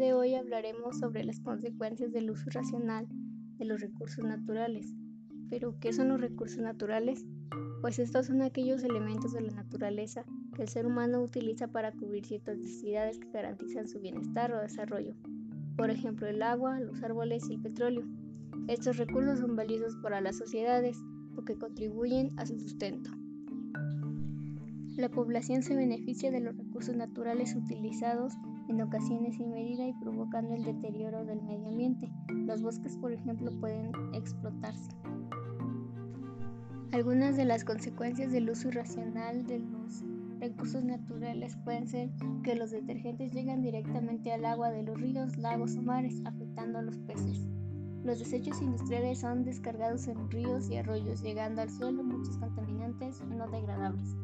hoy hablaremos sobre las consecuencias del uso racional de los recursos naturales. Pero, ¿qué son los recursos naturales? Pues estos son aquellos elementos de la naturaleza que el ser humano utiliza para cubrir ciertas necesidades que garantizan su bienestar o desarrollo. Por ejemplo, el agua, los árboles y el petróleo. Estos recursos son valiosos para las sociedades porque contribuyen a su sustento. La población se beneficia de los recursos naturales utilizados en ocasiones sin medida y provocando el deterioro del medio ambiente. Los bosques, por ejemplo, pueden explotarse. Algunas de las consecuencias del uso irracional de los recursos naturales pueden ser que los detergentes llegan directamente al agua de los ríos, lagos o mares, afectando a los peces. Los desechos industriales son descargados en ríos y arroyos, llegando al suelo muchos contaminantes no degradables.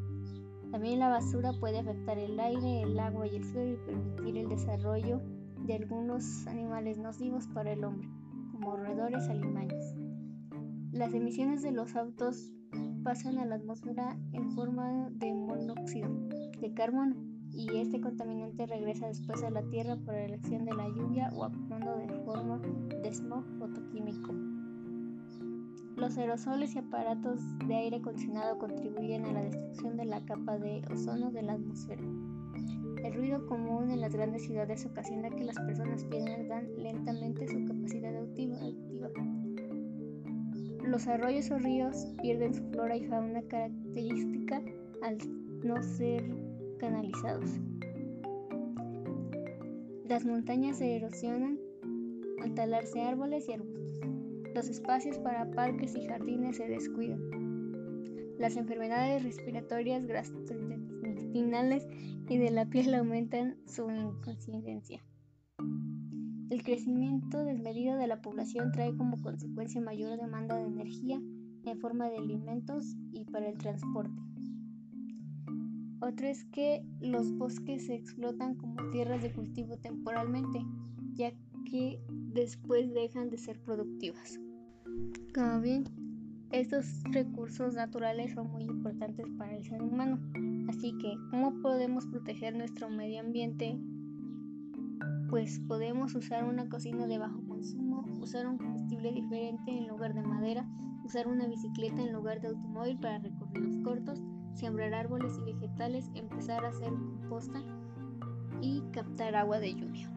También la basura puede afectar el aire, el agua y el suelo y permitir el desarrollo de algunos animales nocivos para el hombre, como roedores alimaños. Las emisiones de los autos pasan a la atmósfera en forma de monóxido de carbono y este contaminante regresa después a la Tierra por la acción de la lluvia o actuando de forma de smog fotoquímico. Los aerosoles y aparatos de aire acondicionado contribuyen a la destrucción de la capa de ozono de la atmósfera. El ruido común en las grandes ciudades ocasiona que las personas pierdan lentamente su capacidad auditiva. Los arroyos o ríos pierden su flora y fauna característica al no ser canalizados. Las montañas se erosionan al talarse árboles y arbustos. Los espacios para parques y jardines se descuidan. Las enfermedades respiratorias, gastrointestinales y de la piel aumentan su inconsciencia. El crecimiento desmedido de la población trae como consecuencia mayor demanda de energía en forma de alimentos y para el transporte. Otro es que los bosques se explotan como tierras de cultivo temporalmente, ya que después dejan de ser productivas. Como bien, estos recursos naturales son muy importantes para el ser humano, así que ¿cómo podemos proteger nuestro medio ambiente? Pues podemos usar una cocina de bajo consumo, usar un combustible diferente en lugar de madera, usar una bicicleta en lugar de automóvil para recorridos cortos, sembrar árboles y vegetales, empezar a hacer composta y captar agua de lluvia.